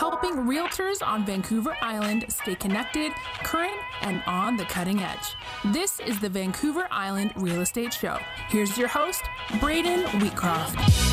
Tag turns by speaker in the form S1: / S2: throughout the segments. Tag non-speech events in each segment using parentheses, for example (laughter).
S1: helping realtors on Vancouver Island stay connected, current, and on the cutting edge. This is the Vancouver Island Real Estate Show. Here's your host, Braden Wheatcroft.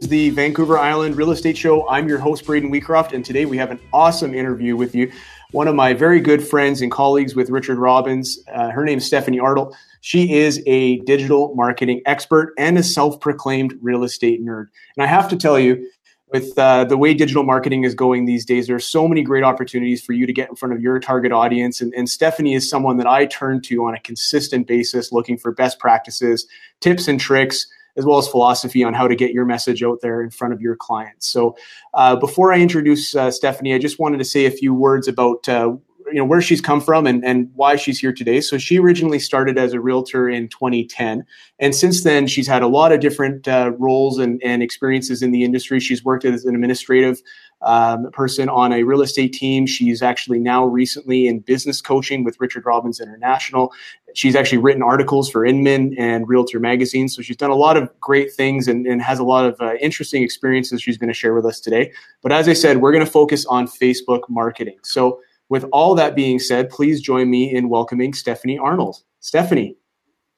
S2: the Vancouver Island Real Estate Show. I'm your host, Braden Wheatcroft, and today we have an awesome interview with you. One of my very good friends and colleagues with Richard Robbins. Uh, her name is Stephanie Arnold. She is a digital marketing expert and a self proclaimed real estate nerd. And I have to tell you, with uh, the way digital marketing is going these days, there are so many great opportunities for you to get in front of your target audience. And, and Stephanie is someone that I turn to on a consistent basis, looking for best practices, tips, and tricks as well as philosophy on how to get your message out there in front of your clients. So, uh, before I introduce uh, Stephanie, I just wanted to say a few words about uh, you know where she's come from and, and why she's here today. So she originally started as a realtor in 2010, and since then she's had a lot of different uh, roles and, and experiences in the industry. She's worked as an administrative um, person on a real estate team. She's actually now recently in business coaching with Richard Robbins International. She's actually written articles for Inman and Realtor Magazine. So she's done a lot of great things and, and has a lot of uh, interesting experiences she's going to share with us today. But as I said, we're going to focus on Facebook marketing. So with all that being said, please join me in welcoming Stephanie Arnold. Stephanie,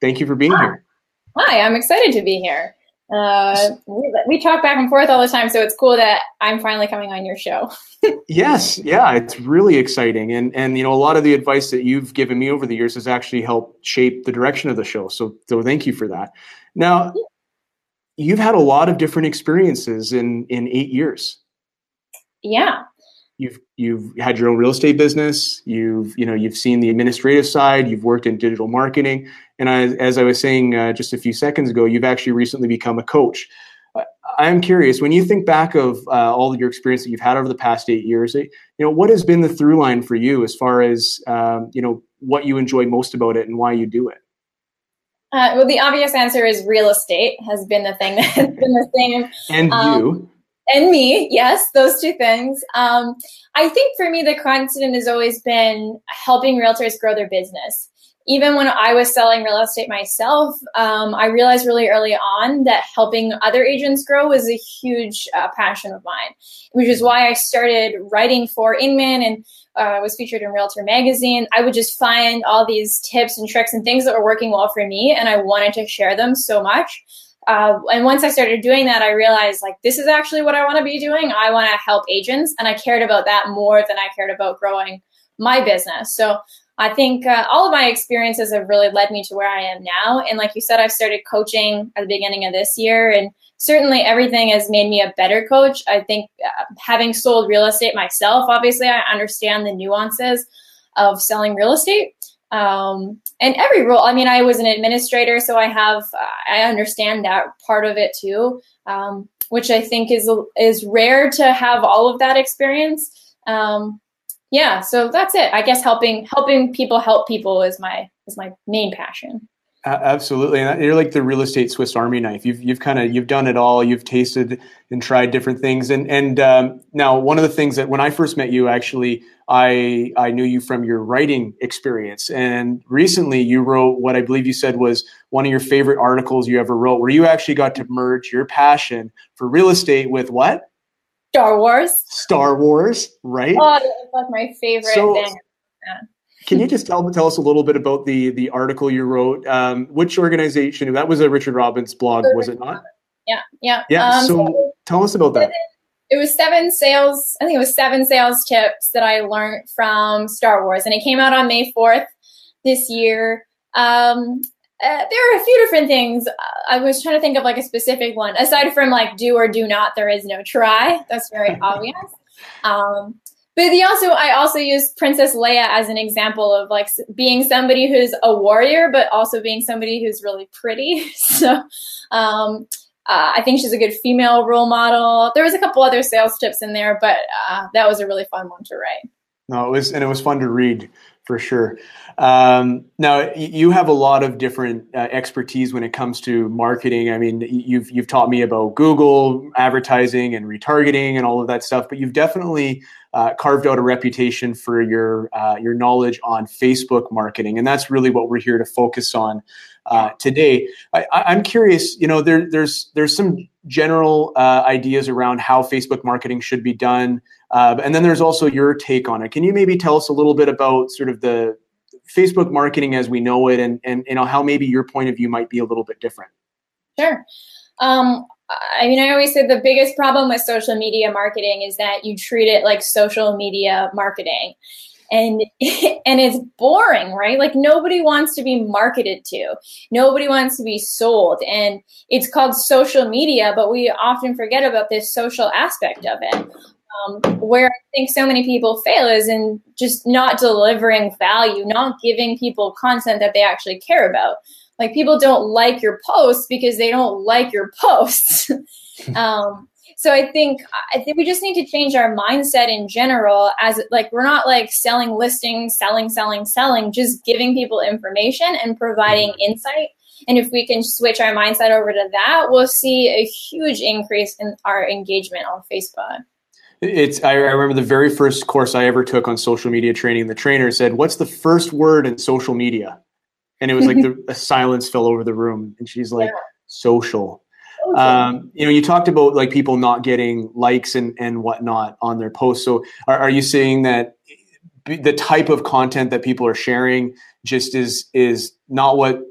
S2: thank you for being
S3: Hi.
S2: here.
S3: Hi, I'm excited to be here. Uh, we, we talk back and forth all the time, so it's cool that I'm finally coming on your show. (laughs)
S2: Yes, yeah, it's really exciting, and and you know a lot of the advice that you've given me over the years has actually helped shape the direction of the show. So so thank you for that. Now, you've had a lot of different experiences in in eight years.
S3: Yeah,
S2: You've you've had your own real estate business. You've you know you've seen the administrative side. You've worked in digital marketing, and I, as I was saying uh, just a few seconds ago, you've actually recently become a coach. Uh, I'm curious when you think back of uh, all of your experience that you've had over the past eight years. You know what has been the through line for you as far as um, you know what you enjoy most about it and why you do it.
S3: uh, well, the obvious answer is real estate has been the thing (laughs) that has been the same
S2: And
S3: Um,
S2: you,
S3: and me yes those two things. Um, i think for me the constant has always been helping realtors grow their business. Even when i was selling real estate myself um, i realized really early on that helping other agents grow was a huge uh, passion of mine which is why i started writing for inman and uh, was featured in realtor magazine. I would just find all these tips and tricks and things that were working well for me and i wanted to share them so much uh, and once I started doing that, I realized like this is actually what I want to be doing. I want to help agents, and I cared about that more than I cared about growing my business. So I think uh, all of my experiences have really led me to where I am now. And like you said, I've started coaching at the beginning of this year, and certainly everything has made me a better coach. I think uh, having sold real estate myself, obviously, I understand the nuances of selling real estate um, and every role i mean i was an administrator so i have i understand that part of it too um, which i think is is rare to have all of that experience. Um, yeah so that's it. I guess helping helping people help people is my is my main passion
S2: absolutely, and you're like the real estate Swiss Army knife. You've you've kind of you've done it all. You've tasted and tried different things, and and um, now one of the things that when I first met you, actually, I I knew you from your writing experience, and recently you wrote what I believe you said was one of your favorite articles you ever wrote, where you actually got to merge your passion for real estate with what
S3: star wars
S2: Star Wars, right?
S3: oh that's like my favorite
S2: So-
S3: thing
S2: Can you just tell tell us a little bit about the the article you wrote? Um, which organization? That was a Richard Robbins blog, was it not?
S3: yeah yeah
S2: Yeah.
S3: Um,
S2: so tell us about that.
S3: it was seven sales i think it was seven sales tips that i learned from star wars and it came out on may 4th this year um, uh, there are a few different things i was trying to think of like a specific one aside from like do or do not there is no try that's very (laughs) obvious um, but the also i also use princess leia as an example of like being somebody who's a warrior but also being somebody who's really pretty (laughs) so um, uh, I think she's a good female role model. There was a couple other sales tips in there, but uh, that was a really fun one to write.
S2: No, it was and it was fun to read for sure. Um, now you have a lot of different uh, expertise when it comes to marketing. I mean, you've you've taught me about Google advertising and retargeting and all of that stuff, but you've definitely uh, carved out a reputation for your uh, your knowledge on Facebook marketing, and that's really what we're here to focus on uh, today. I, am curious. You know, there, there's there's some general uh, ideas around how Facebook marketing should be done. Uh, and then there's also your take on it. Can you maybe tell us a little bit about sort of the Facebook marketing as we know it, and and you know how maybe your point of view might be a little bit different?
S3: Sure. Um, I mean, I always say the biggest problem with social media marketing is that you treat it like social media marketing and (laughs) and it's boring right like nobody wants to be marketed to nobody wants to be sold and it's called social media but we often forget about this social aspect of it um, where I think so many people fail is in just not delivering value, not giving people content that they actually care about. Like people don't like your posts because they don't like your posts. (laughs) um, so I think I think we just need to change our mindset in general. As like we're not like selling listings, selling, selling, selling. Just giving people information and providing mm-hmm. insight. And if we can switch our mindset over to that, we'll see a huge increase in our engagement on Facebook.
S2: It's I remember the very first course I ever took on social media training. The trainer said, "What's the first word in social media?" And it was like (laughs) the, a silence fell over the room, and she's like, yeah. "Social." Um, you know, you talked about like people not getting likes and and whatnot on their posts. So, are, are you saying that the type of content that people are sharing just is is not what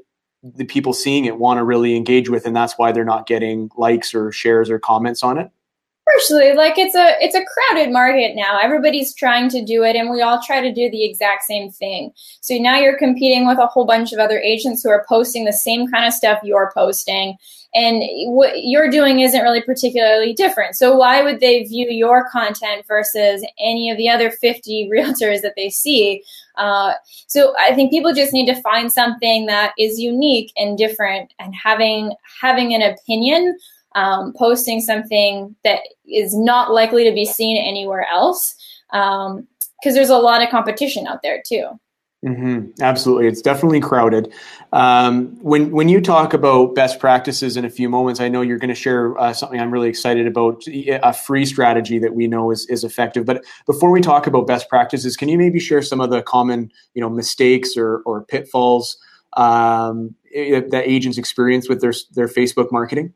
S2: the people seeing it want to really engage with, and that's why they're not getting likes or shares or comments on it?
S3: Partially, like it's a it's a crowded market now. Everybody's trying to do it, and we all try to do the exact same thing. So now you're competing with a whole bunch of other agents who are posting the same kind of stuff you're posting, and what you're doing isn't really particularly different. So why would they view your content versus any of the other 50 (laughs) realtors that they see? Uh, so I think people just need to find something that is unique and different, and having having an opinion um, posting something that is not likely to be seen anywhere else because um, there's a lot of competition out there too.
S2: Mm-hmm. Absolutely, it's definitely crowded. Um, when when you talk about best practices in a few moments, I know you're going to share uh, something I'm really excited about, a free strategy that we know is is effective. But before we talk about best practices, can you maybe share some of the common you know mistakes or or pitfalls um, that agents experience with their their Facebook marketing?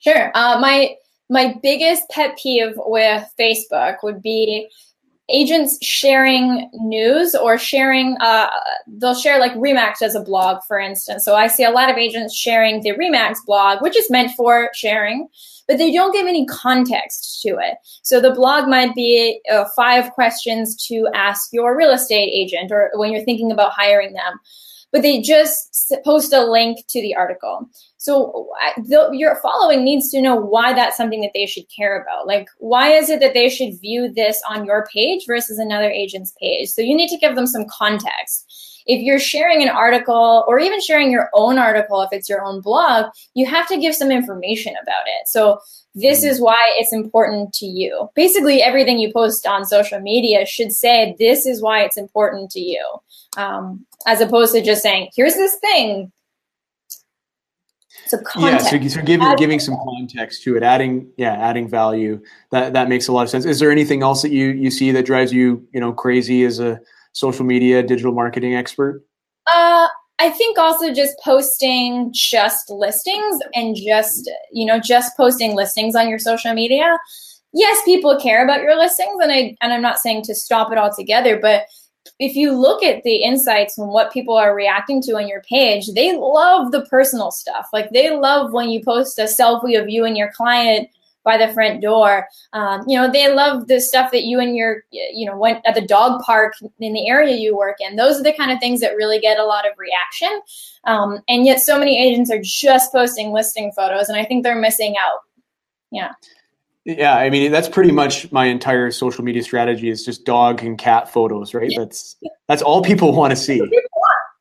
S3: Sure. Uh, my my biggest pet peeve with Facebook would be agents sharing news or sharing uh, they'll share like remax as a blog for instance. So i see a lot of agents sharing the remax blog which is meant for sharing but they don't give any context to it. So the blog might be uh, five questions to ask your real estate agent or when you're thinking about hiring them but they just post a link to the article. So the, your following needs to know why that's something that they should care about. Like, why is it that they should view this on your page versus another agent's page? So you need to give them some context. If you're sharing an article or even sharing your own article, if it's your own blog, you have to give some information about it. So this mm. is why it's important to you. Basically, everything you post on social media should say, this is why it's important to you, um, as opposed to just saying, here's this thing.
S2: So context. Yeah, so, so giving giving some context to it, adding yeah, adding value. That that makes a lot of sense. Is there anything else that you you see that drives you you know crazy as a social media digital marketing expert?
S3: Uh, I think also just posting just listings and just, you know, just posting listings on your social media. Yes, people care about your listings and I and I'm not saying to stop it altogether, but if you look at the insights and what people are reacting to on your page, they love the personal stuff. Like they love when you post a selfie of you and your client by the front door. Um, you know, they love the stuff that you and your, you know, went at the dog park in the area you work in. Those are the kind of things that really get a lot of reaction. Um, and yet, so many agents are just posting listing photos, and I think they're missing out. Yeah.
S2: Yeah, I mean that's pretty much my entire social media strategy is just dog and cat photos, right? That's that's all people want to see.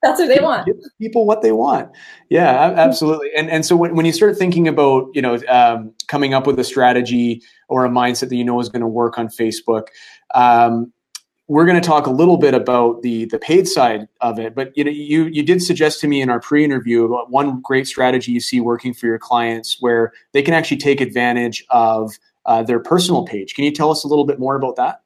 S3: That's what they want. Give
S2: people what they want. Yeah, absolutely. And and so when, when you start thinking about you know um, coming up with a strategy or a mindset that you know is going to work on Facebook, um, we're going to talk a little bit about the the paid side of it but you know you you did suggest to me in our pre-interview about one great strategy you see working for your clients where they can actually take advantage of uh, their personal page can you tell us a little bit more about that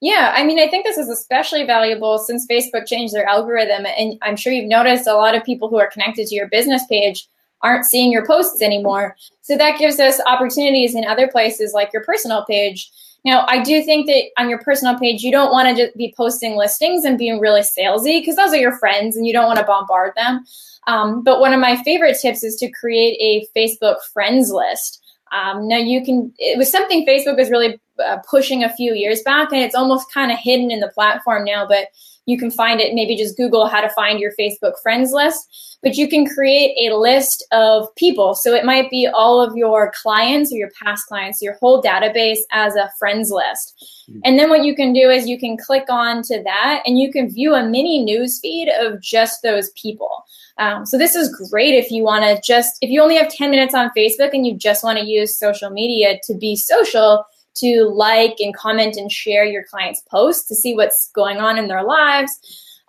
S3: yeah, I mean, I think this is especially valuable since Facebook changed their algorithm. And I'm sure you've noticed a lot of people who are connected to your business page aren't seeing your posts anymore. So that gives us opportunities in other places like your personal page now, I do think that on your personal page, you don't want to just be posting listings and being really salesy because those are your friends and you don't want to bombard them. Um, but one of my favorite tips is to create a Facebook friends list. Um, now, you can, it was something Facebook was really uh, pushing a few years back, and it's almost kind of hidden in the platform now, but you can find it. Maybe just Google how to find your Facebook friends list but you can create a list of people. So it might be all of your clients or your past clients, your whole database as a friends list. Hmm. And then what you can do is you can click on to that and you can view a mini news feed of just those people. Um, so this is great if you want to just, if you only have 10 minutes on Facebook and you just want to use social media to be social, to like and comment and share your clients' posts to see what's going on in their lives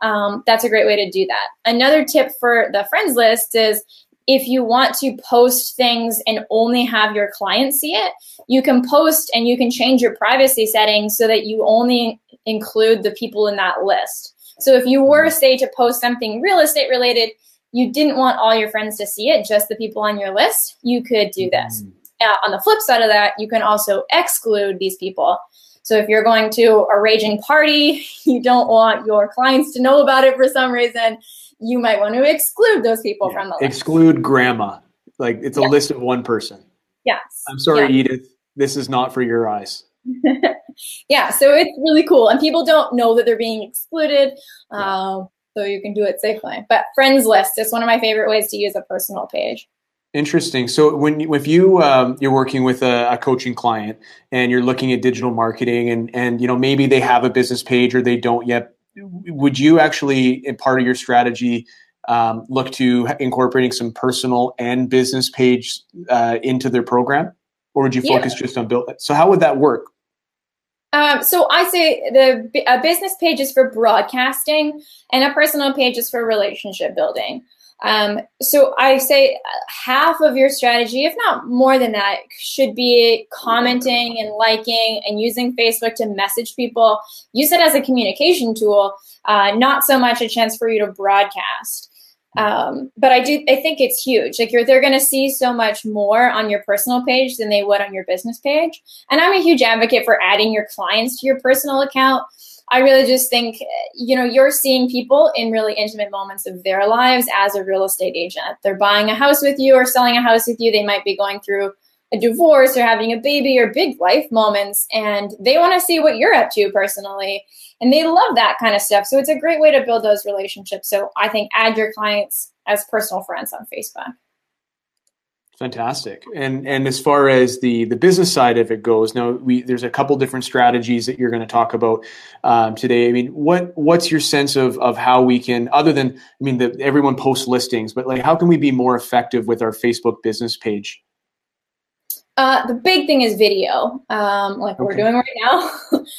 S3: um, that's a great way to do that. Another tip for the friends list is if you want to post things and only have your clients see it, you can post and you can change your privacy settings so that you only include the people in that list. So if you were, say, to post something real estate related, you didn't want all your friends to see it, just the people on your list, you could do this. Uh, on the flip side of that, you can also exclude these people. So if you're going to a raging party, (laughs) you don't want your clients to know about it for some reason, you might want to exclude those people yeah. from the list.
S2: Exclude grandma. Like it's a yeah. list of one person.
S3: Yes.
S2: I'm sorry, yeah. Edith. This is not for your eyes. (laughs)
S3: yeah, so it's really cool. And people don't know that they're being excluded. Uh, so you can do it safely. But friends list is one of my favorite ways to use a personal page.
S2: Interesting. So when if you um, you're working with a, a, coaching client and you're looking at digital marketing and and you know maybe they have a business page or they don't yet, would you actually in part of your strategy um, look to incorporating some personal and business page uh, into their program, or would you focus yeah. just on build? So how would that work?
S3: Um, so I say the a business page is for broadcasting, and a personal page is for relationship building. Um, so I say half of your strategy, if not more than that, should be commenting and liking and using Facebook to message people. Use it as a communication tool, uh, not so much a chance for you to broadcast. Um, but I do, I think it's huge. Like they're going to see so much more on your personal page than they would on your business page. And I'm a huge advocate for adding your clients to your personal account I really just think, you know, you're seeing people in really intimate moments of their lives as a real estate agent. They're buying a house with you or selling a house with you. They might be going through a divorce or having a baby or big life moments, and they want to see what you're up to personally. And they love that kind of stuff. So it's a great way to build those relationships. So I think add your clients as personal friends on Facebook.
S2: Fantastic. And and as far as the the business side of it goes, now we there's a couple different strategies that you're going to talk about um, today. I mean, what what's your sense of of how we can, other than I mean, that everyone posts listings, but like how can we be more effective with our Facebook business page?
S3: Uh, the big thing is video, um, like okay. we're doing right now.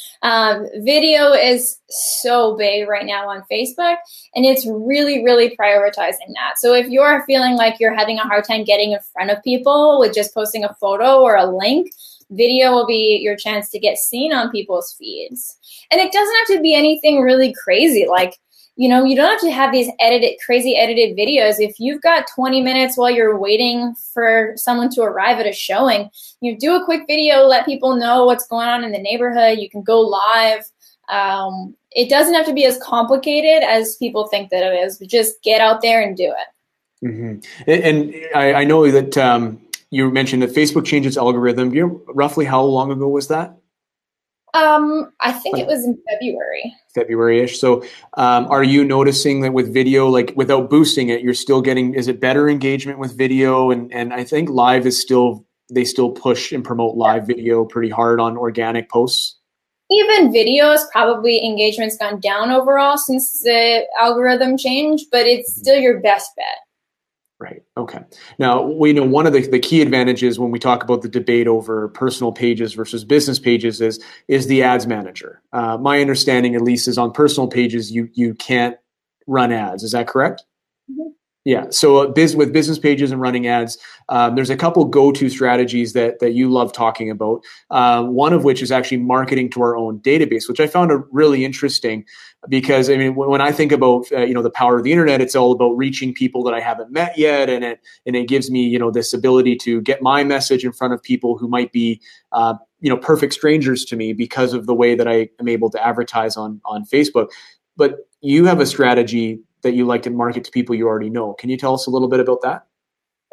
S3: (laughs) um, video is so big right now on Facebook, and it's really, really prioritizing that. So if you're feeling like you're having a hard time getting in front of people with just posting a photo or a link, video will be your chance to get seen on people's feeds. And it doesn't have to be anything really crazy, like you know, you don't have to have these edited, crazy edited videos. If you've got 20 minutes while you're waiting for someone to arrive at a showing, you do a quick video, let people know what's going on in the neighborhood. You can go live. Um, it doesn't have to be as complicated as people think that it is, just get out there and do it.
S2: Mm-hmm. And, and I, I, know that um, you mentioned that Facebook changed its algorithm. You know, roughly how long ago was that?
S3: Um, I think it was in February.
S2: February-ish. So, um, are you noticing that with video, like without boosting it, you're still getting? Is it better engagement with video? And and I think live is still they still push and promote live video pretty hard on organic posts.
S3: Even videos, probably engagement's gone down overall since the algorithm change, but it's mm-hmm. still your best bet.
S2: Right. Okay. Now we know one of the, the key advantages when we talk about the debate over personal pages versus business pages is is the ads manager. Uh, my understanding, at least, is on personal pages you you can't run ads. Is that correct? Mm-hmm. Yeah. So uh, biz, with business pages and running ads, um, there's a couple go-to strategies that that you love talking about. Uh, one of which is actually marketing to our own database, which I found a really interesting because I mean when I think about uh, you know the power of the internet, it's all about reaching people that I haven't met yet, and it and it gives me you know this ability to get my message in front of people who might be uh, you know perfect strangers to me because of the way that I am able to advertise on on Facebook. But you have a strategy that you like to market to people you already know. Can you tell us a little bit about that?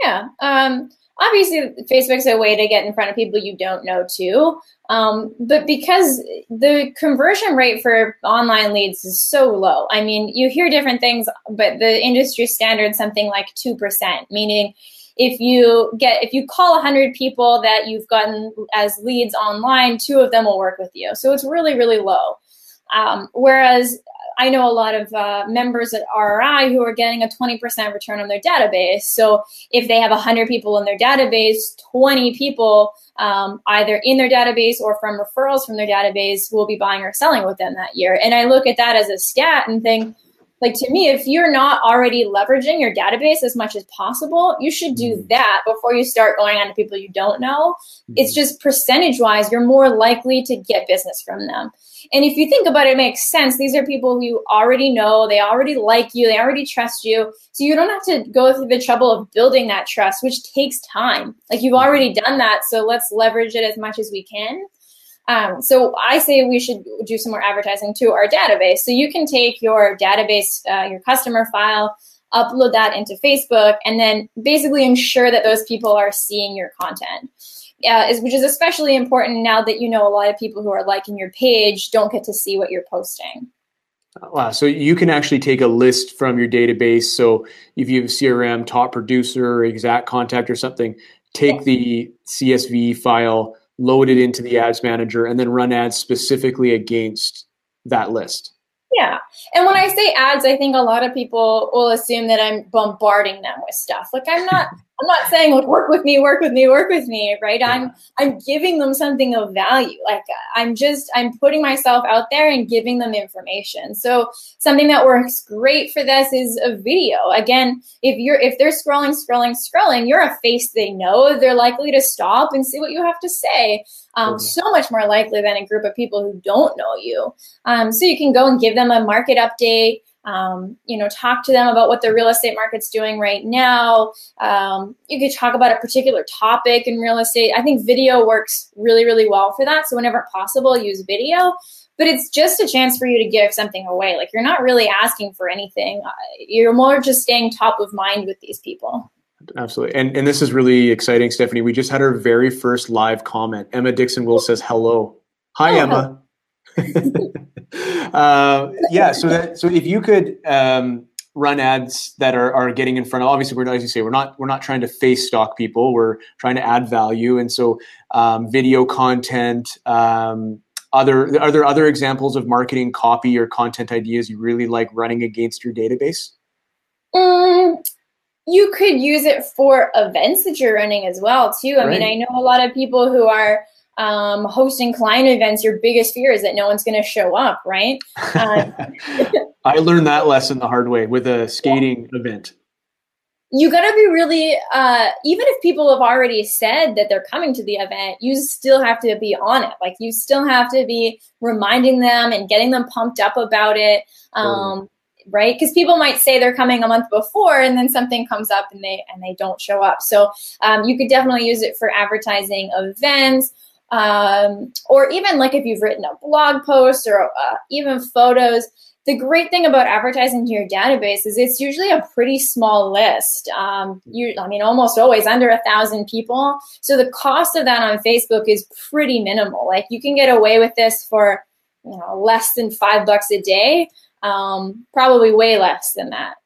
S3: Yeah. Um, obviously, Facebook's a way to get in front of people you don't know too. Um, but because the conversion rate for online leads is so low, I mean, you hear different things, but the industry standard something like 2%, meaning if you get if you call 100 people that you've gotten as leads online two of them will work with you so it's really really low um, whereas I know a lot of uh, members at RRI who are getting a 20% return on their database. So if they have 100 people in their database, 20 people um, either in their database or from referrals from their database will be buying or selling with them that year. And I look at that as a stat and think, like to me, if you're not already leveraging your database as much as possible, you should do mm-hmm. that before you start going on to people you don't know. Mm-hmm. It's just percentage wise, you're more likely to get business from them. And if you think about it, it makes sense. These are people who you already know, they already like you, they already trust you. So you don't have to go through the trouble of building that trust, which takes time. Like you've already done that. So let's leverage it as much as we can. Um, so I say we should do some more advertising to our database. So you can take your database, uh, your customer file, upload that into Facebook, and then basically ensure that those people are seeing your content uh, is, which is especially important now that you know a lot of people who are liking your page don't get to see what you're posting.
S2: Wow. So you can actually take a list from your database. So if you have a CRM, top producer, exact contact, or something, take the CSV file, load it into the ads manager, and then run ads specifically against that list.
S3: Yeah. And when I say ads, I think a lot of people will assume that I'm bombarding them with stuff. Like I'm not I'm not saying like work with me, work with me, work with me, right? Yeah. I'm I'm giving them something of value. Like I'm just I'm putting myself out there and giving them information. So something that works great for this is a video. Again, if you're if they're scrolling, scrolling, scrolling, you're a face they know. They're likely to stop and see what you have to say. Um, so much more likely than a group of people who don't know you. Um, so you can go and give them a market update um, you know, talk to them about what the real estate market's doing right now. Um, you could talk about a particular topic in real estate. I think video works really, really well for that. So whenever possible, use video. But it's just a chance for you to give something away. Like you're not really asking for anything. Uh, you're more just staying top of mind with these people.
S2: Absolutely. And and this is really exciting, Stephanie. We just had our very first live comment. Emma Dixon will says hello. Hi, oh, Emma. (laughs) (laughs) uh, yeah. So that so if you could um, run ads that are, are getting in front of obviously we're as you say we're not we're not trying to face stock people we're trying to add value and so um, video content um, other are there other examples of marketing copy or content ideas you really like running against your database
S3: mm, you could use it for events that you're running as well too i right. mean i know a lot of people who are um, hosting client events, your biggest fear is that no one's going to show up, right? Um, (laughs)
S2: I learned that lesson the hard way with a skating yeah. event.
S3: You got to be really, uh, even if people have already said that they're coming to the event, you still have to be on it. Like you still have to be reminding them and getting them pumped up about it. Um, right because people might say they're coming a month before and then something comes up and they and they don't show up so um, you could definitely use it for advertising events um, or even like if you've written a blog post or uh, even photos. The great thing about advertising to your database is it's usually a pretty small list. Um, you, I mean, almost always under a thousand people. So the cost of that on Facebook is pretty minimal. Like you can get away with this for you know less than five bucks a day. Um, probably way less than that.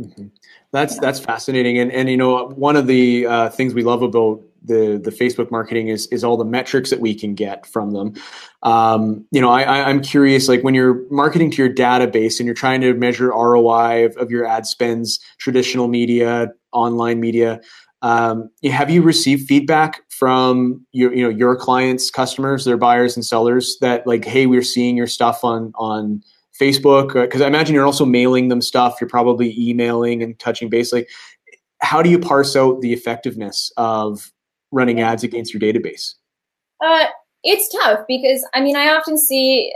S2: Mm-hmm. That's yeah. that's fascinating, and and you know one of the uh, things we love about the the Facebook marketing is is all the metrics that we can get from them. Um, you know, I, I'm curious, like when you're marketing to your database and you're trying to measure ROI of, of your ad spends, traditional media, online media. Um, have you received feedback from your you know your clients, customers, their buyers and sellers that like, hey, we're seeing your stuff on on Facebook? Because I imagine you're also mailing them stuff. You're probably emailing and touching base. Like, how do you parse out the effectiveness of running ads against your database?
S3: Uh, it's tough because I mean I often see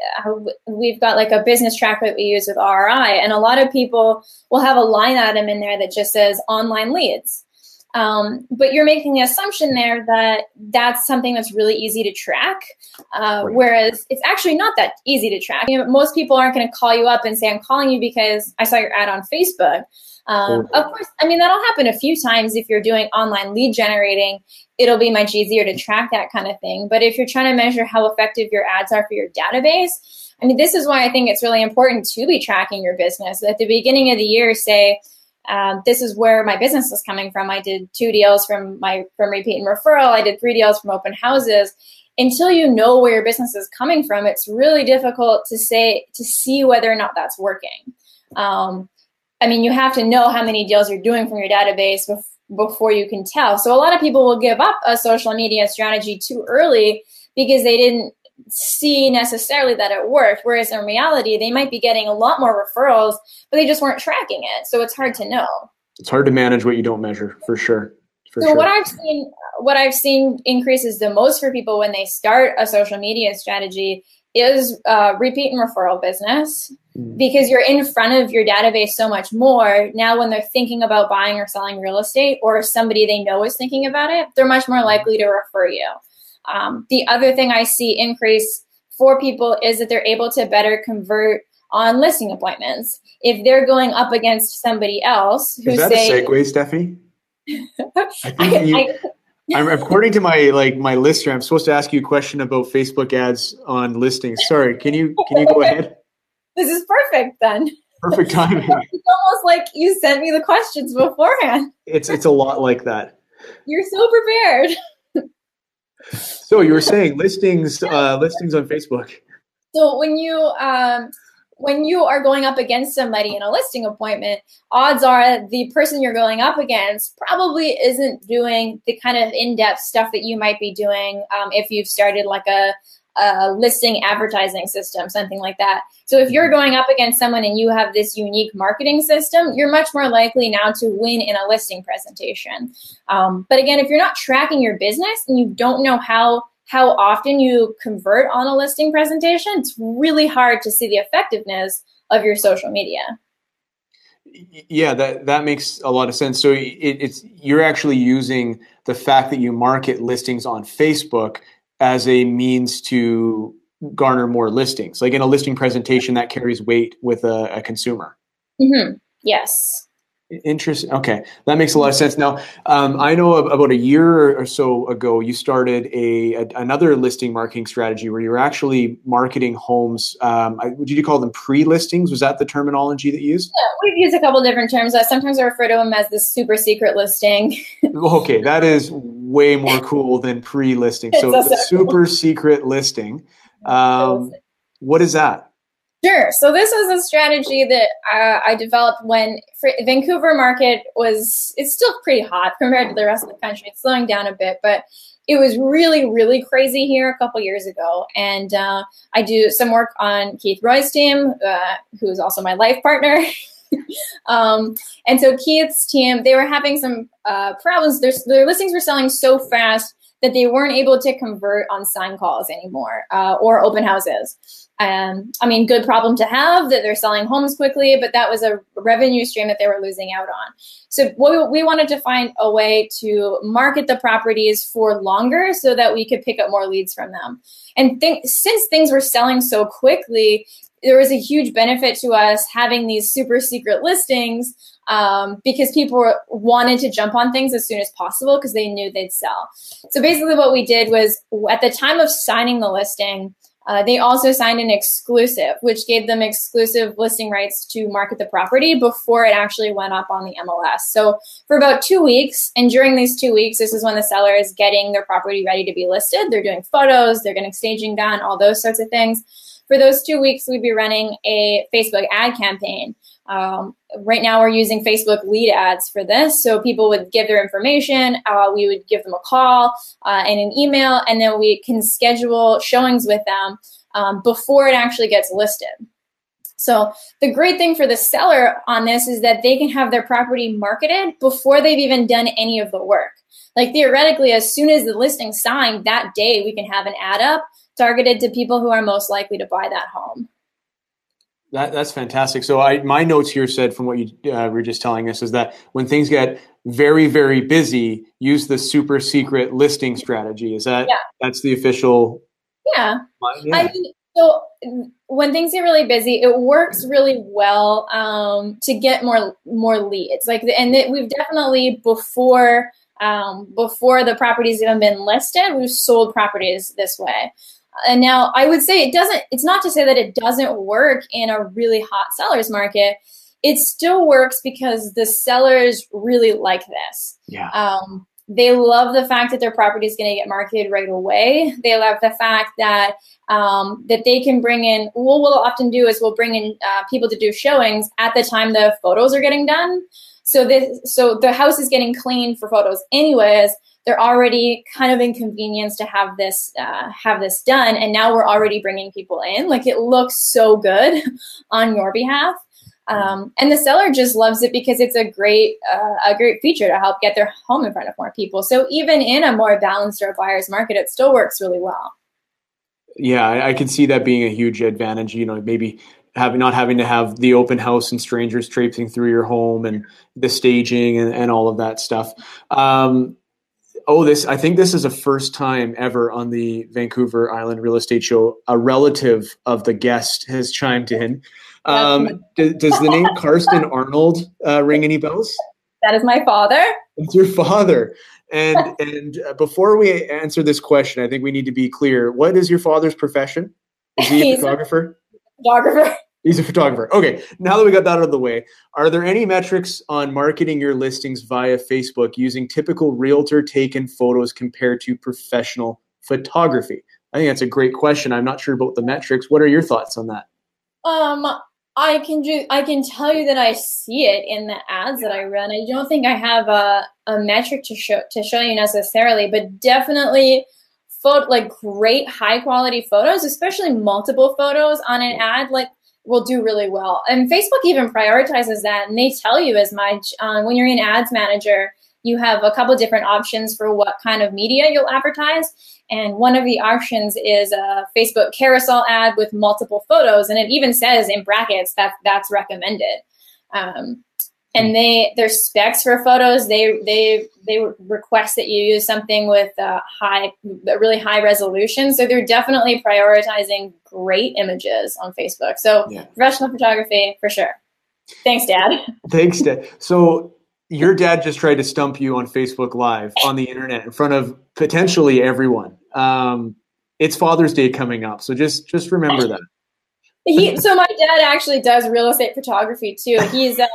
S3: we've got like a business track that we use with RI, and a lot of people will have a line item in there that just says online leads. Um, but you're making the assumption there that that's something that's really easy to track, uh, right. whereas it's actually not that easy to track. You know, most people aren't going to call you up and say, "I'm calling you because I saw your ad on Facebook." Um, of course, I mean, that'll happen a few times if you're doing online lead generating. It'll be much easier to track that kind of thing. But if you're trying to measure how effective your ads are for your database, I mean, this is why I think it's really important to be tracking your business. At the beginning of the year, say, um, this is where my business is coming from. I did two deals from my from repeat and referral. I did three deals from open houses. Until you know where your business is coming from, it's really difficult to say to see whether or not that's working. Um, I mean, you have to know how many deals you're doing from your database bef- before you can tell. So a lot of people will give up a social media strategy too early because they didn't see necessarily that it worked. Whereas in reality, they might be getting a lot more referrals, but they just weren't tracking it. So it's hard to know.
S2: It's hard to manage what you don't measure, for sure.
S3: For so sure. what I've seen, what I've seen increases the most for people when they start a social media strategy is uh, repeat and referral business mm. because you're in front of your database so much more. Now, when they're thinking about buying or selling real estate, or somebody they know is thinking about it, they're much more likely to refer you. Um, the other thing I see increase for people is that they're able to better convert on listing appointments. If they're going up against somebody else who
S2: is that
S3: say,
S2: a segue, Steffi? (laughs) I think you, I, I'm according to my like my lister. I'm supposed to ask you a question about Facebook ads on listings. Sorry, can you can you go (laughs) ahead?
S3: This is perfect then.
S2: Perfect timing. (laughs) it's
S3: almost like you sent me the questions beforehand.
S2: It's it's a lot like that.
S3: You're so prepared.
S2: So you were saying listings uh, listings on Facebook.
S3: So when you um, when you are going up against somebody in a listing appointment, odds are the person you're going up against probably isn't doing the kind of in-depth stuff that you might be doing um, if you've started like a, a listing advertising system, something like that. So if you're going up against someone and you have this unique marketing system, you're much more likely now to win in a listing presentation. Um, but again, if you're not tracking your business and you don't know how how often you convert on a listing presentation, it's really hard to see the effectiveness of your social media.
S2: Yeah, that that makes a lot of sense. So it, it's you're actually using the fact that you market listings on Facebook as a means to garner more listings. Like in a listing presentation, that carries weight with a, a consumer.
S3: Mm-hmm. Yes.
S2: Interesting. Okay, that makes a lot of sense. Now, um, I know about a year or so ago, you started a, a, another listing marketing strategy where you were actually marketing homes. Um, I, did you call them pre-listings? Was that the terminology that you used?
S3: Yeah, we've used a couple different terms. Uh, sometimes I refer to them as the super secret listing. (laughs)
S2: okay, that is way more cool than pre-listing. So, super secret listing. (laughs) Um, what is that?
S3: Sure. So this is a strategy that uh, I developed when Vancouver market was it's still pretty hot compared to the rest of the country. It's slowing down a bit, but it was really really crazy here a couple years ago. And uh, I do some work on Keith Roy's team, uh, who is also my life partner. (laughs) (laughs) um, and so Keith's team, they were having some uh, problems. Their, their listings were selling so fast that they weren't able to convert on sign calls anymore uh, or open houses. Um, I mean, good problem to have that they're selling homes quickly, but that was a revenue stream that they were losing out on. So we, we wanted to find a way to market the properties for longer so that we could pick up more leads from them. And th- since things were selling so quickly, there was a huge benefit to us having these super secret listings um, because people were, wanted to jump on things as soon as possible because they knew they'd sell. So basically, what we did was at the time of signing the listing, Uh, they also signed an exclusive, which gave them exclusive listing rights to market the property before it actually went up on the MLS. So for about two weeks, and during these two weeks, this is when the seller is getting their property ready to be listed. They're doing photos, they're getting staging done, all those sorts of things. For those two weeks, we'd be running a Facebook ad campaign. Um, right now, we're using Facebook lead ads for this. So people would give their information, uh, we would give them a call uh, and an email, and then we can schedule showings with them um, before it actually gets listed. So the great thing for the seller on this is that they can have their property marketed before they've even done any of the work. Like theoretically, as soon as the listing signed that day, we can have an ad up targeted to people who are most likely to buy that home.
S2: That, that's fantastic. So I, my notes here said from what you uh, were just telling us is that when things get very, very busy, use the super secret listing strategy. Is that, yeah. that's the official?
S3: Yeah. yeah. I mean, so when things get really busy, it works really well um, to get more, more leads. Like, the, and it, we've definitely before, um, before the properties even been listed, we've sold properties this way. And now I would say it doesn't, it's not to say that it doesn't work in a really hot seller's market. It still works because the sellers really like this.
S2: Yeah.
S3: Um, they love the fact that their property is going to get marketed right away. They love the fact that um, that they can bring in. What we'll often do is we'll bring in uh, people to do showings at the time the photos are getting done. So this, so the house is getting cleaned for photos anyways they're already kind of inconvenienced to have this uh, have this done. And now we're already bringing people in. Like it looks so good (laughs) on your behalf. Um, and the seller just loves it because it's a great uh, a great feature to help get their home in front of more people. So even in a more balanced or buyer's market it still works really well.
S2: Yeah I, I can see that being a huge advantage you know maybe having not having to have the open house and strangers traipsing through your home and the staging and, and all of that stuff. Um, oh, this, I think this is the first time ever on the Vancouver Island Real Estate Show, a relative of the guest has chimed in. Um, does, does, the name Karsten Arnold uh, ring any bells?
S3: That is my father.
S2: It's your father. And and uh, before we answer this question, I think we need to be clear. What is your father's profession? Is he a photographer?
S3: photographer.
S2: He's a photographer. Okay, now that we got that out of the way, are there any metrics on marketing your listings via Facebook using typical realtor taken photos compared to professional photography? I think that's a great question. I'm not sure about the metrics. What are your thoughts on that?
S3: Um, I can do. I can tell you that I see it in the ads that I run. I don't think I have a, a metric to show to show you necessarily, but definitely photo like great high quality photos, especially multiple photos on an ad. Like will do really well. And Facebook even prioritizes that, and they tell you as much. Um, when you're in Ads Manager, you have a couple different options for what kind of media you'll advertise. And one of the options is a Facebook carousel ad with multiple photos, and it even says in brackets that that's recommended. Um, and they their specs for photos they they they request that you use something with a high a really high resolution. So they're definitely prioritizing great images on facebook. So yeah. professional photography for sure. Thanks dad. (laughs)
S2: Thanks dad. So your dad just tried to stump you on facebook live on the internet in front of potentially everyone. Um, it's father's day coming up so just just remember that.
S3: He so my dad actually does real estate photography too. He's uh,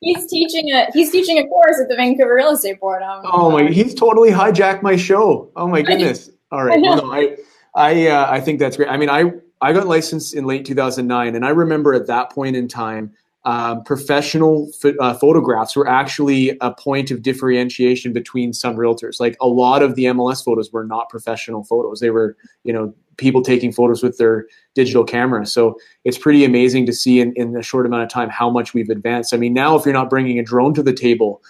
S3: he's teaching a he's teaching a course at the Vancouver Real Estate Board. Um,
S2: oh my! He's totally hijacked my show. Oh my goodness! All right, I well, no, I I uh, I think that's great. I mean, I I got licensed in late 2009, and I remember at that point in time, um, professional uh, photographs were actually a point of differentiation between some realtors. Like a lot of the MLS photos were not professional photos; they were, you know, people taking photos with their digital camera. So it's pretty amazing to see in, in a short amount of time how much we've advanced. I mean, now if you're not bringing a drone to the table,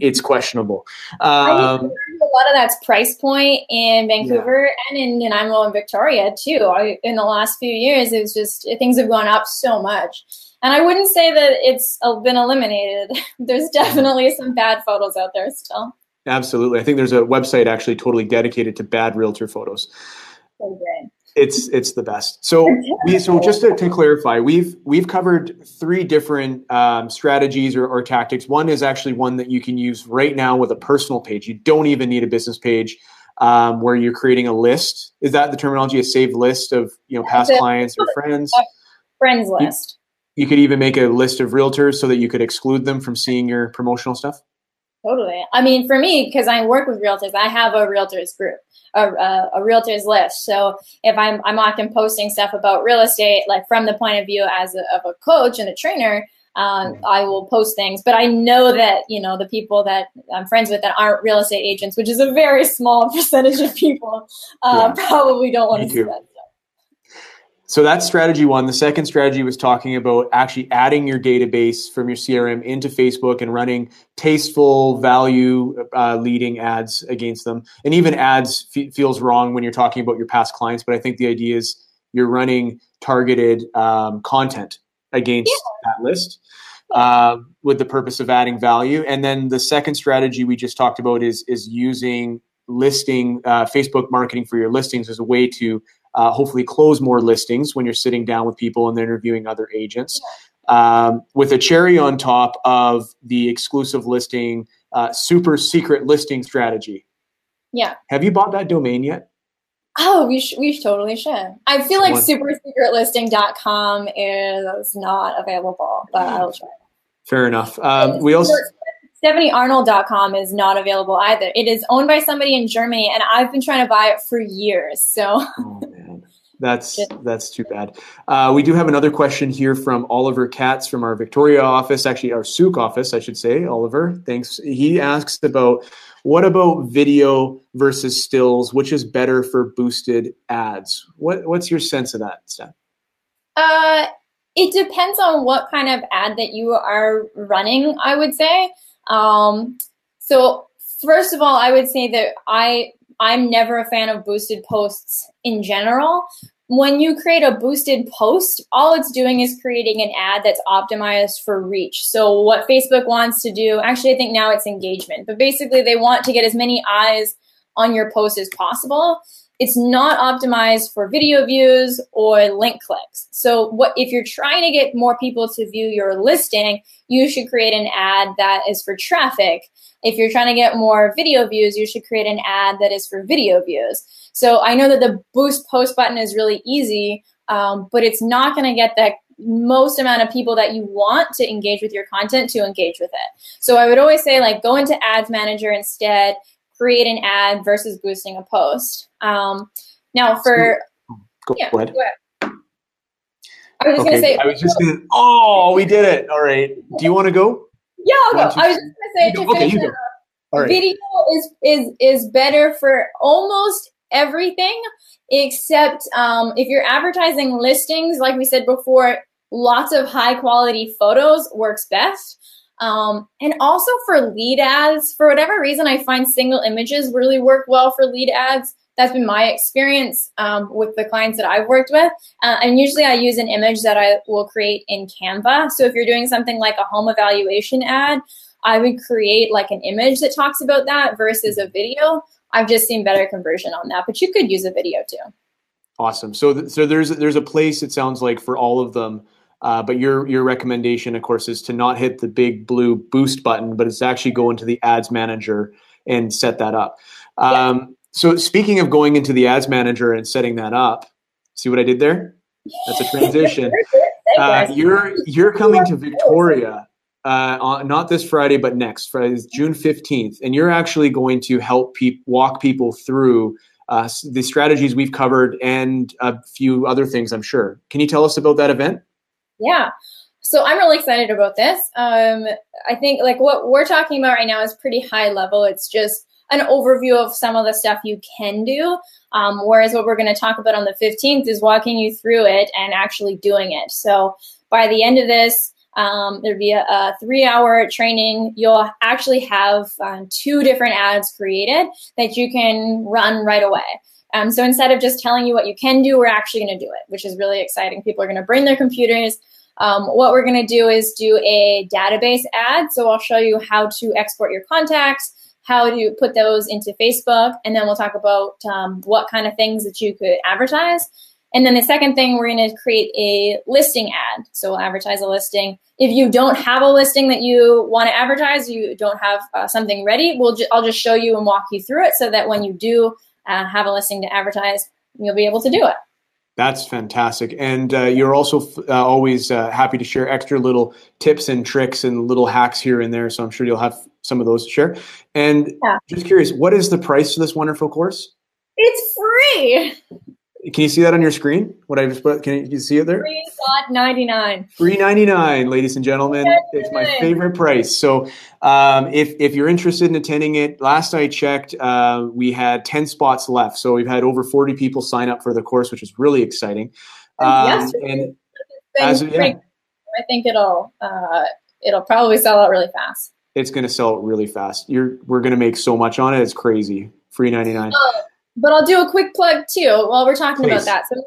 S2: it's questionable. Um,
S3: lot of that's price point in Vancouver yeah. and in Nanaimo and Victoria too. I, in the last few years, it's just things have gone up so much. And I wouldn't say that it's uh, been eliminated. (laughs) There's definitely some bad photos out there still.
S2: Absolutely. I think there's a website actually totally dedicated to bad realtor photos. It's it's the best. So we so just to, to clarify, we've we've covered three different um, strategies or, or tactics. One is actually one that you can use right now with a personal page. You don't even need a business page. um, where you're creating a list. Is that the terminology? A saved list of you know past clients or friends? (laughs)
S3: Friends list.
S2: You, you could even make a list of realtors so that you could exclude them from seeing your promotional stuff.
S3: Totally. I mean, for me, because I work with realtors, I have a realtors group, a, a, a, realtors list. So if I'm I'm often posting stuff about real estate, like from the point of view as a, of a coach and a trainer, um, mm-hmm. I will post things. But I know that you know the people that I'm friends with that aren't real estate agents, which is a very small (laughs) percentage of people, uh, yeah. probably don't want to do that.
S2: So that's strategy one. The second strategy was talking about actually adding your database from your CRM into Facebook and running tasteful, value uh, leading ads against them. And even ads f- feels wrong when you're talking about your past clients, but I think the idea is you're running targeted um, content against yeah. that list uh, with the purpose of adding value. And then the second strategy we just talked about is is using listing uh, Facebook marketing for your listings as a way to uh, hopefully close more listings when you're sitting down with people and they're interviewing other agents. Um, with a cherry on top of the exclusive listing, uh, super secret listing strategy.
S3: Yeah.
S2: Have you bought that domain yet?
S3: Oh, we, sh- we totally should. I feel like supersecretlisting.com is not available, but I'll try.
S2: Fair enough. Um, we also
S3: StephanieArnold.com is not available either. It is owned by somebody in Germany, and I've been trying to buy it for years. So.
S2: Oh. That's that's too bad. Uh, we do have another question here from Oliver Katz from our Victoria office, actually our Sooke office, I should say. Oliver, thanks. He asks about what about video versus stills? Which is better for boosted ads? What what's your sense of that, Steph?
S3: Uh, it depends on what kind of ad that you are running. I would say. Um, so first of all, I would say that I I'm never a fan of boosted posts in general. When you create a boosted post, all it's doing is creating an ad that's optimized for reach. So what Facebook wants to do, actually I think now it's engagement, but basically they want to get as many eyes on your post as possible it's not optimized for video views or link clicks. So what if you're trying to get more people to view your listing, you should create an ad that is for traffic. If you're trying to get more video views, you should create an ad that is for video views. So I know that the boost post button is really easy, um, but it's not going to get the most amount of people that you want to engage with your content to engage with it. So I would always say like go into ads manager instead create an ad versus boosting a post. Um, now, for
S2: go, yeah, ahead. Go
S3: ahead. I was just okay. gonna say.
S2: I was just gonna. Oh, we did it! All right. Do you want to go?
S3: Yeah, I'll go. I was just gonna say to okay, finish. All right. Video is is is better for almost everything except um, if you're advertising listings, like we said before, lots of high quality photos works best. Um, and also for lead ads, for whatever reason, I find single images really work well for lead ads. That's been my experience um, with the clients that I've worked with. Uh, and usually I use an image that I will create in Canva. So if you're doing something like a home evaluation ad, I would create like an image that talks about that versus a video. I've just seen better conversion on that, but you could use a video too.
S2: Awesome. So, th- so there's there's a place it sounds like for all of them uh, but your your recommendation, of course, is to not hit the big blue boost button, but it's actually go into the ads manager and set that up. Um, yeah. So speaking of going into the ads manager and setting that up, see what I did there? That's a (laughs) transition. Uh, you're you're coming to (laughs) Victoria, uh, on, not this Friday, but next Friday, June fifteenth, and you're actually going to help pe- walk people through uh, the strategies we've covered and a few other things. I'm sure. Can you tell us about that event?
S3: Yeah. So I'm really excited about this. Um, I think like what we're talking about right now is pretty high level. It's just an overview of some of the stuff you can do. Um, whereas what we're going to talk about on the 15th is walking you through it and actually doing it. So by the end of this, um, there'll be a, a, three hour training. You'll actually have um, two different ads created that you can run right away. Um, so instead of just telling you what you can do, we're actually going to do it, which is really exciting. People are going to bring their computers. Um, what we're going to do is do a database ad. So I'll show you how to export your contacts, how to put those into Facebook, and then we'll talk about um, what kind of things that you could advertise. And then the second thing, we're going to create a listing ad. So we'll advertise a listing. If you don't have a listing that you want to advertise, you don't have uh, something ready, we'll ju- I'll just show you and walk you through it so that when you do uh, have a listing to advertise, you'll be able to do it.
S2: That's fantastic. And uh, you're also uh, always uh, happy to share extra little tips and tricks and little hacks here and there. So I'm sure you'll have some of those to share. And yeah. just curious, what is the price of this wonderful course?
S3: It's free.
S2: Can you see that on your screen? What I just put? Can you see it there?
S3: Three ninety nine.
S2: Three ninety nine, ladies and gentlemen. It's my favorite price. So, um, if if you're interested in attending it, last I checked, uh, we had ten spots left. So we've had over forty people sign up for the course, which is really exciting.
S3: Um, yes, and as, yeah. I think it'll uh, it'll probably sell out really fast.
S2: It's going to sell really fast. You're we're going to make so much on it. It's crazy. Free ninety nine. Uh,
S3: but I'll do a quick plug too while we're talking Please. about that. So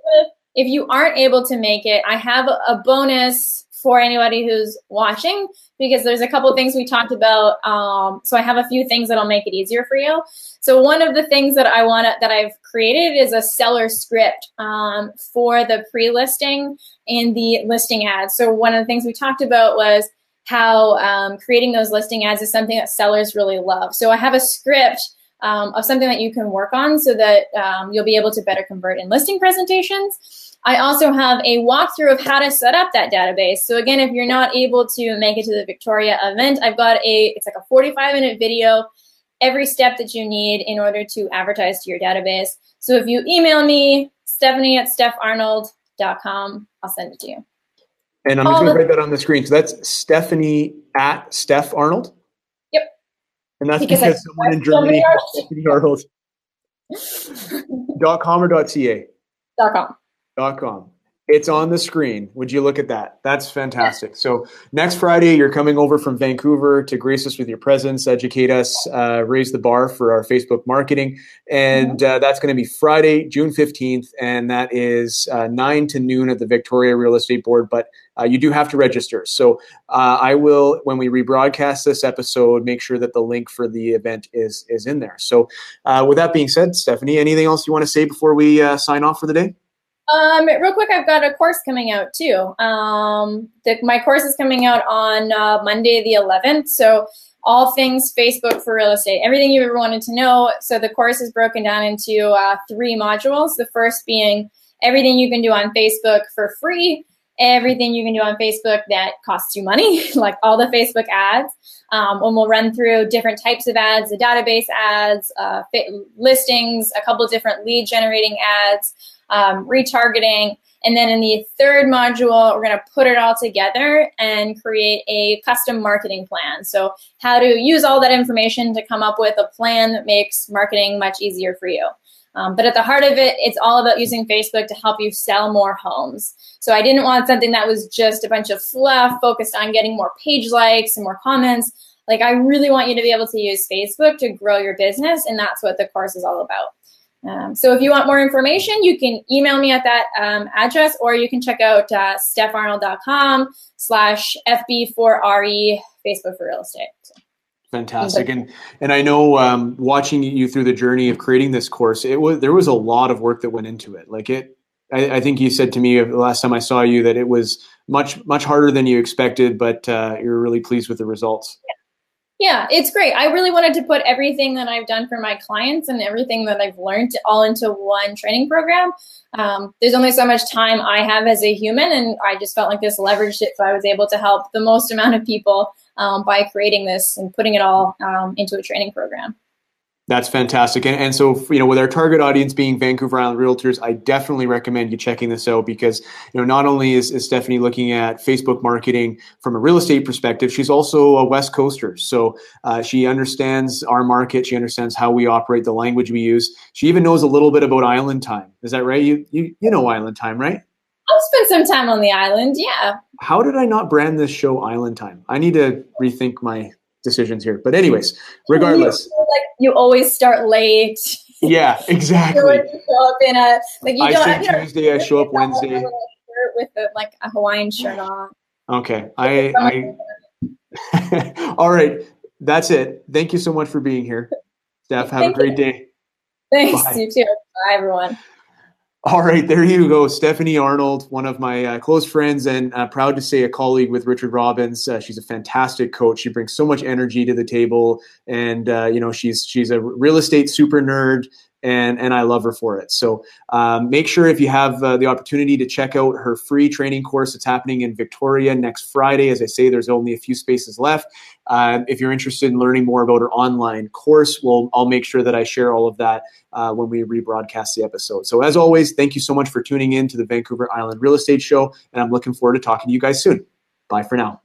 S3: if you aren't able to make it, I have a bonus for anybody who's watching because there's a couple things we talked about. Um, so I have a few things that'll make it easier for you. So one of the things that I want that I've created is a seller script um, for the pre-listing and the listing ads. So one of the things we talked about was how um, creating those listing ads is something that sellers really love. So I have a script um, of something that you can work on so that um, you'll be able to better convert in listing presentations. I also have a walkthrough of how to set up that database. So again, if you're not able to make it to the Victoria event, I've got a, it's like a 45 minute video, every step that you need in order to advertise to your database. So if you email me, Stephanie at stepharnold.com, I'll send it to you.
S2: And I'm just going to write that on the screen. So that's Stephanie at Steph Arnold. Yep. And that's because, because someone in Germany Stephanie Arnold. dot com or dot ca?
S3: Dot com.
S2: Dot com. It's on the screen. Would you look at that? That's fantastic. So next Friday, you're coming over from Vancouver to grace us with your presence, educate us, uh, raise the bar for our Facebook marketing, and mm-hmm. uh, that's going to be Friday, June 15th, and that is uh, nine to noon at the Victoria Real Estate Board. But uh, you do have to register. So uh, I will, when we rebroadcast this episode, make sure that the link for the event is is in there. So uh, with that being said, Stephanie, anything else you want to say before we sign off for the day?
S3: Um, real quick, I've got a course coming out too. Um, the, my course is coming out on uh, Monday the 11th. So all things Facebook for real estate, everything you ever wanted to know. So the course is broken down into uh, three modules. The first being everything you can do on Facebook for free, everything you can do on Facebook that costs you money, (laughs) like all the Facebook ads. Um, and we'll run through different types of ads, the database ads, uh, listings, a couple different lead generating ads um, retargeting. And then in the third module, we're going to put it all together and create a custom marketing plan. So, how to use all that information to come up with a plan that makes marketing much easier for you. Um, but at the heart of it, it's all about using Facebook to help you sell more homes. So, I didn't want something that was just a bunch of fluff focused on getting more page likes and more comments. Like, I really want you to be able to use Facebook to grow your business, and that's what the course is all about. Um, so if you want more information, you can email me at that um, address, or you can check out uh, stepharnold.com slash FB4RE Facebook for real estate. So.
S2: Fantastic, and and I know um, watching you through the journey of creating this course, it was there was a lot of work that went into it. Like it, I, I think you said to me the last time I saw you that it was much much harder than you expected, but uh, you're really pleased with the results.
S3: Yeah. Yeah, it's great. I really wanted to put everything that I've done for my clients and everything that I've learned all into one training program. Um, there's only so much time I have as a human, and I just felt like this leveraged it so I was able to help the most amount of people um, by creating this and putting it all um, into a training program.
S2: That's fantastic. And, and so, you know, with our target audience being Vancouver Island realtors, I definitely recommend you checking this out because, you know, not only is, is Stephanie looking at Facebook marketing from a real estate perspective, she's also a West Coaster. So uh, she understands our market. She understands how we operate, the language we use. She even knows a little bit about island time. Is that right? You, you, you know island time, right?
S3: I've spent some time on the island. Yeah.
S2: How did I not brand this show Island Time? I need to rethink my decisions here. But anyways, regardless,
S3: you, like you always start late.
S2: Yeah, (laughs) exactly.
S3: you show up in a like you
S2: I
S3: don't.
S2: Tuesday. I show up (laughs) Wednesday
S3: with a, like a Hawaiian shirt on.
S2: Okay, I. I (laughs) all right, that's it. Thank you so much for being here, Steph. Have Thank a great
S3: you.
S2: day.
S3: Thanks. Bye. You too. Bye, everyone.
S2: All right, there you go. Stephanie Arnold, one of my uh, close friends and uh, proud to say a colleague with Richard Robbins. Uh, she's a fantastic coach. She brings so much energy to the table, and uh, you know she's she's a real estate super nerd. And and I love her for it. So um, make sure if you have uh, the opportunity to check out her free training course. It's happening in Victoria next Friday. As I say, there's only a few spaces left. Uh, if you're interested in learning more about her online course, well, I'll make sure that I share all of that uh, when we rebroadcast the episode. So as always, thank you so much for tuning in to the Vancouver Island Real Estate Show, and I'm looking forward to talking to you guys soon. Bye for now.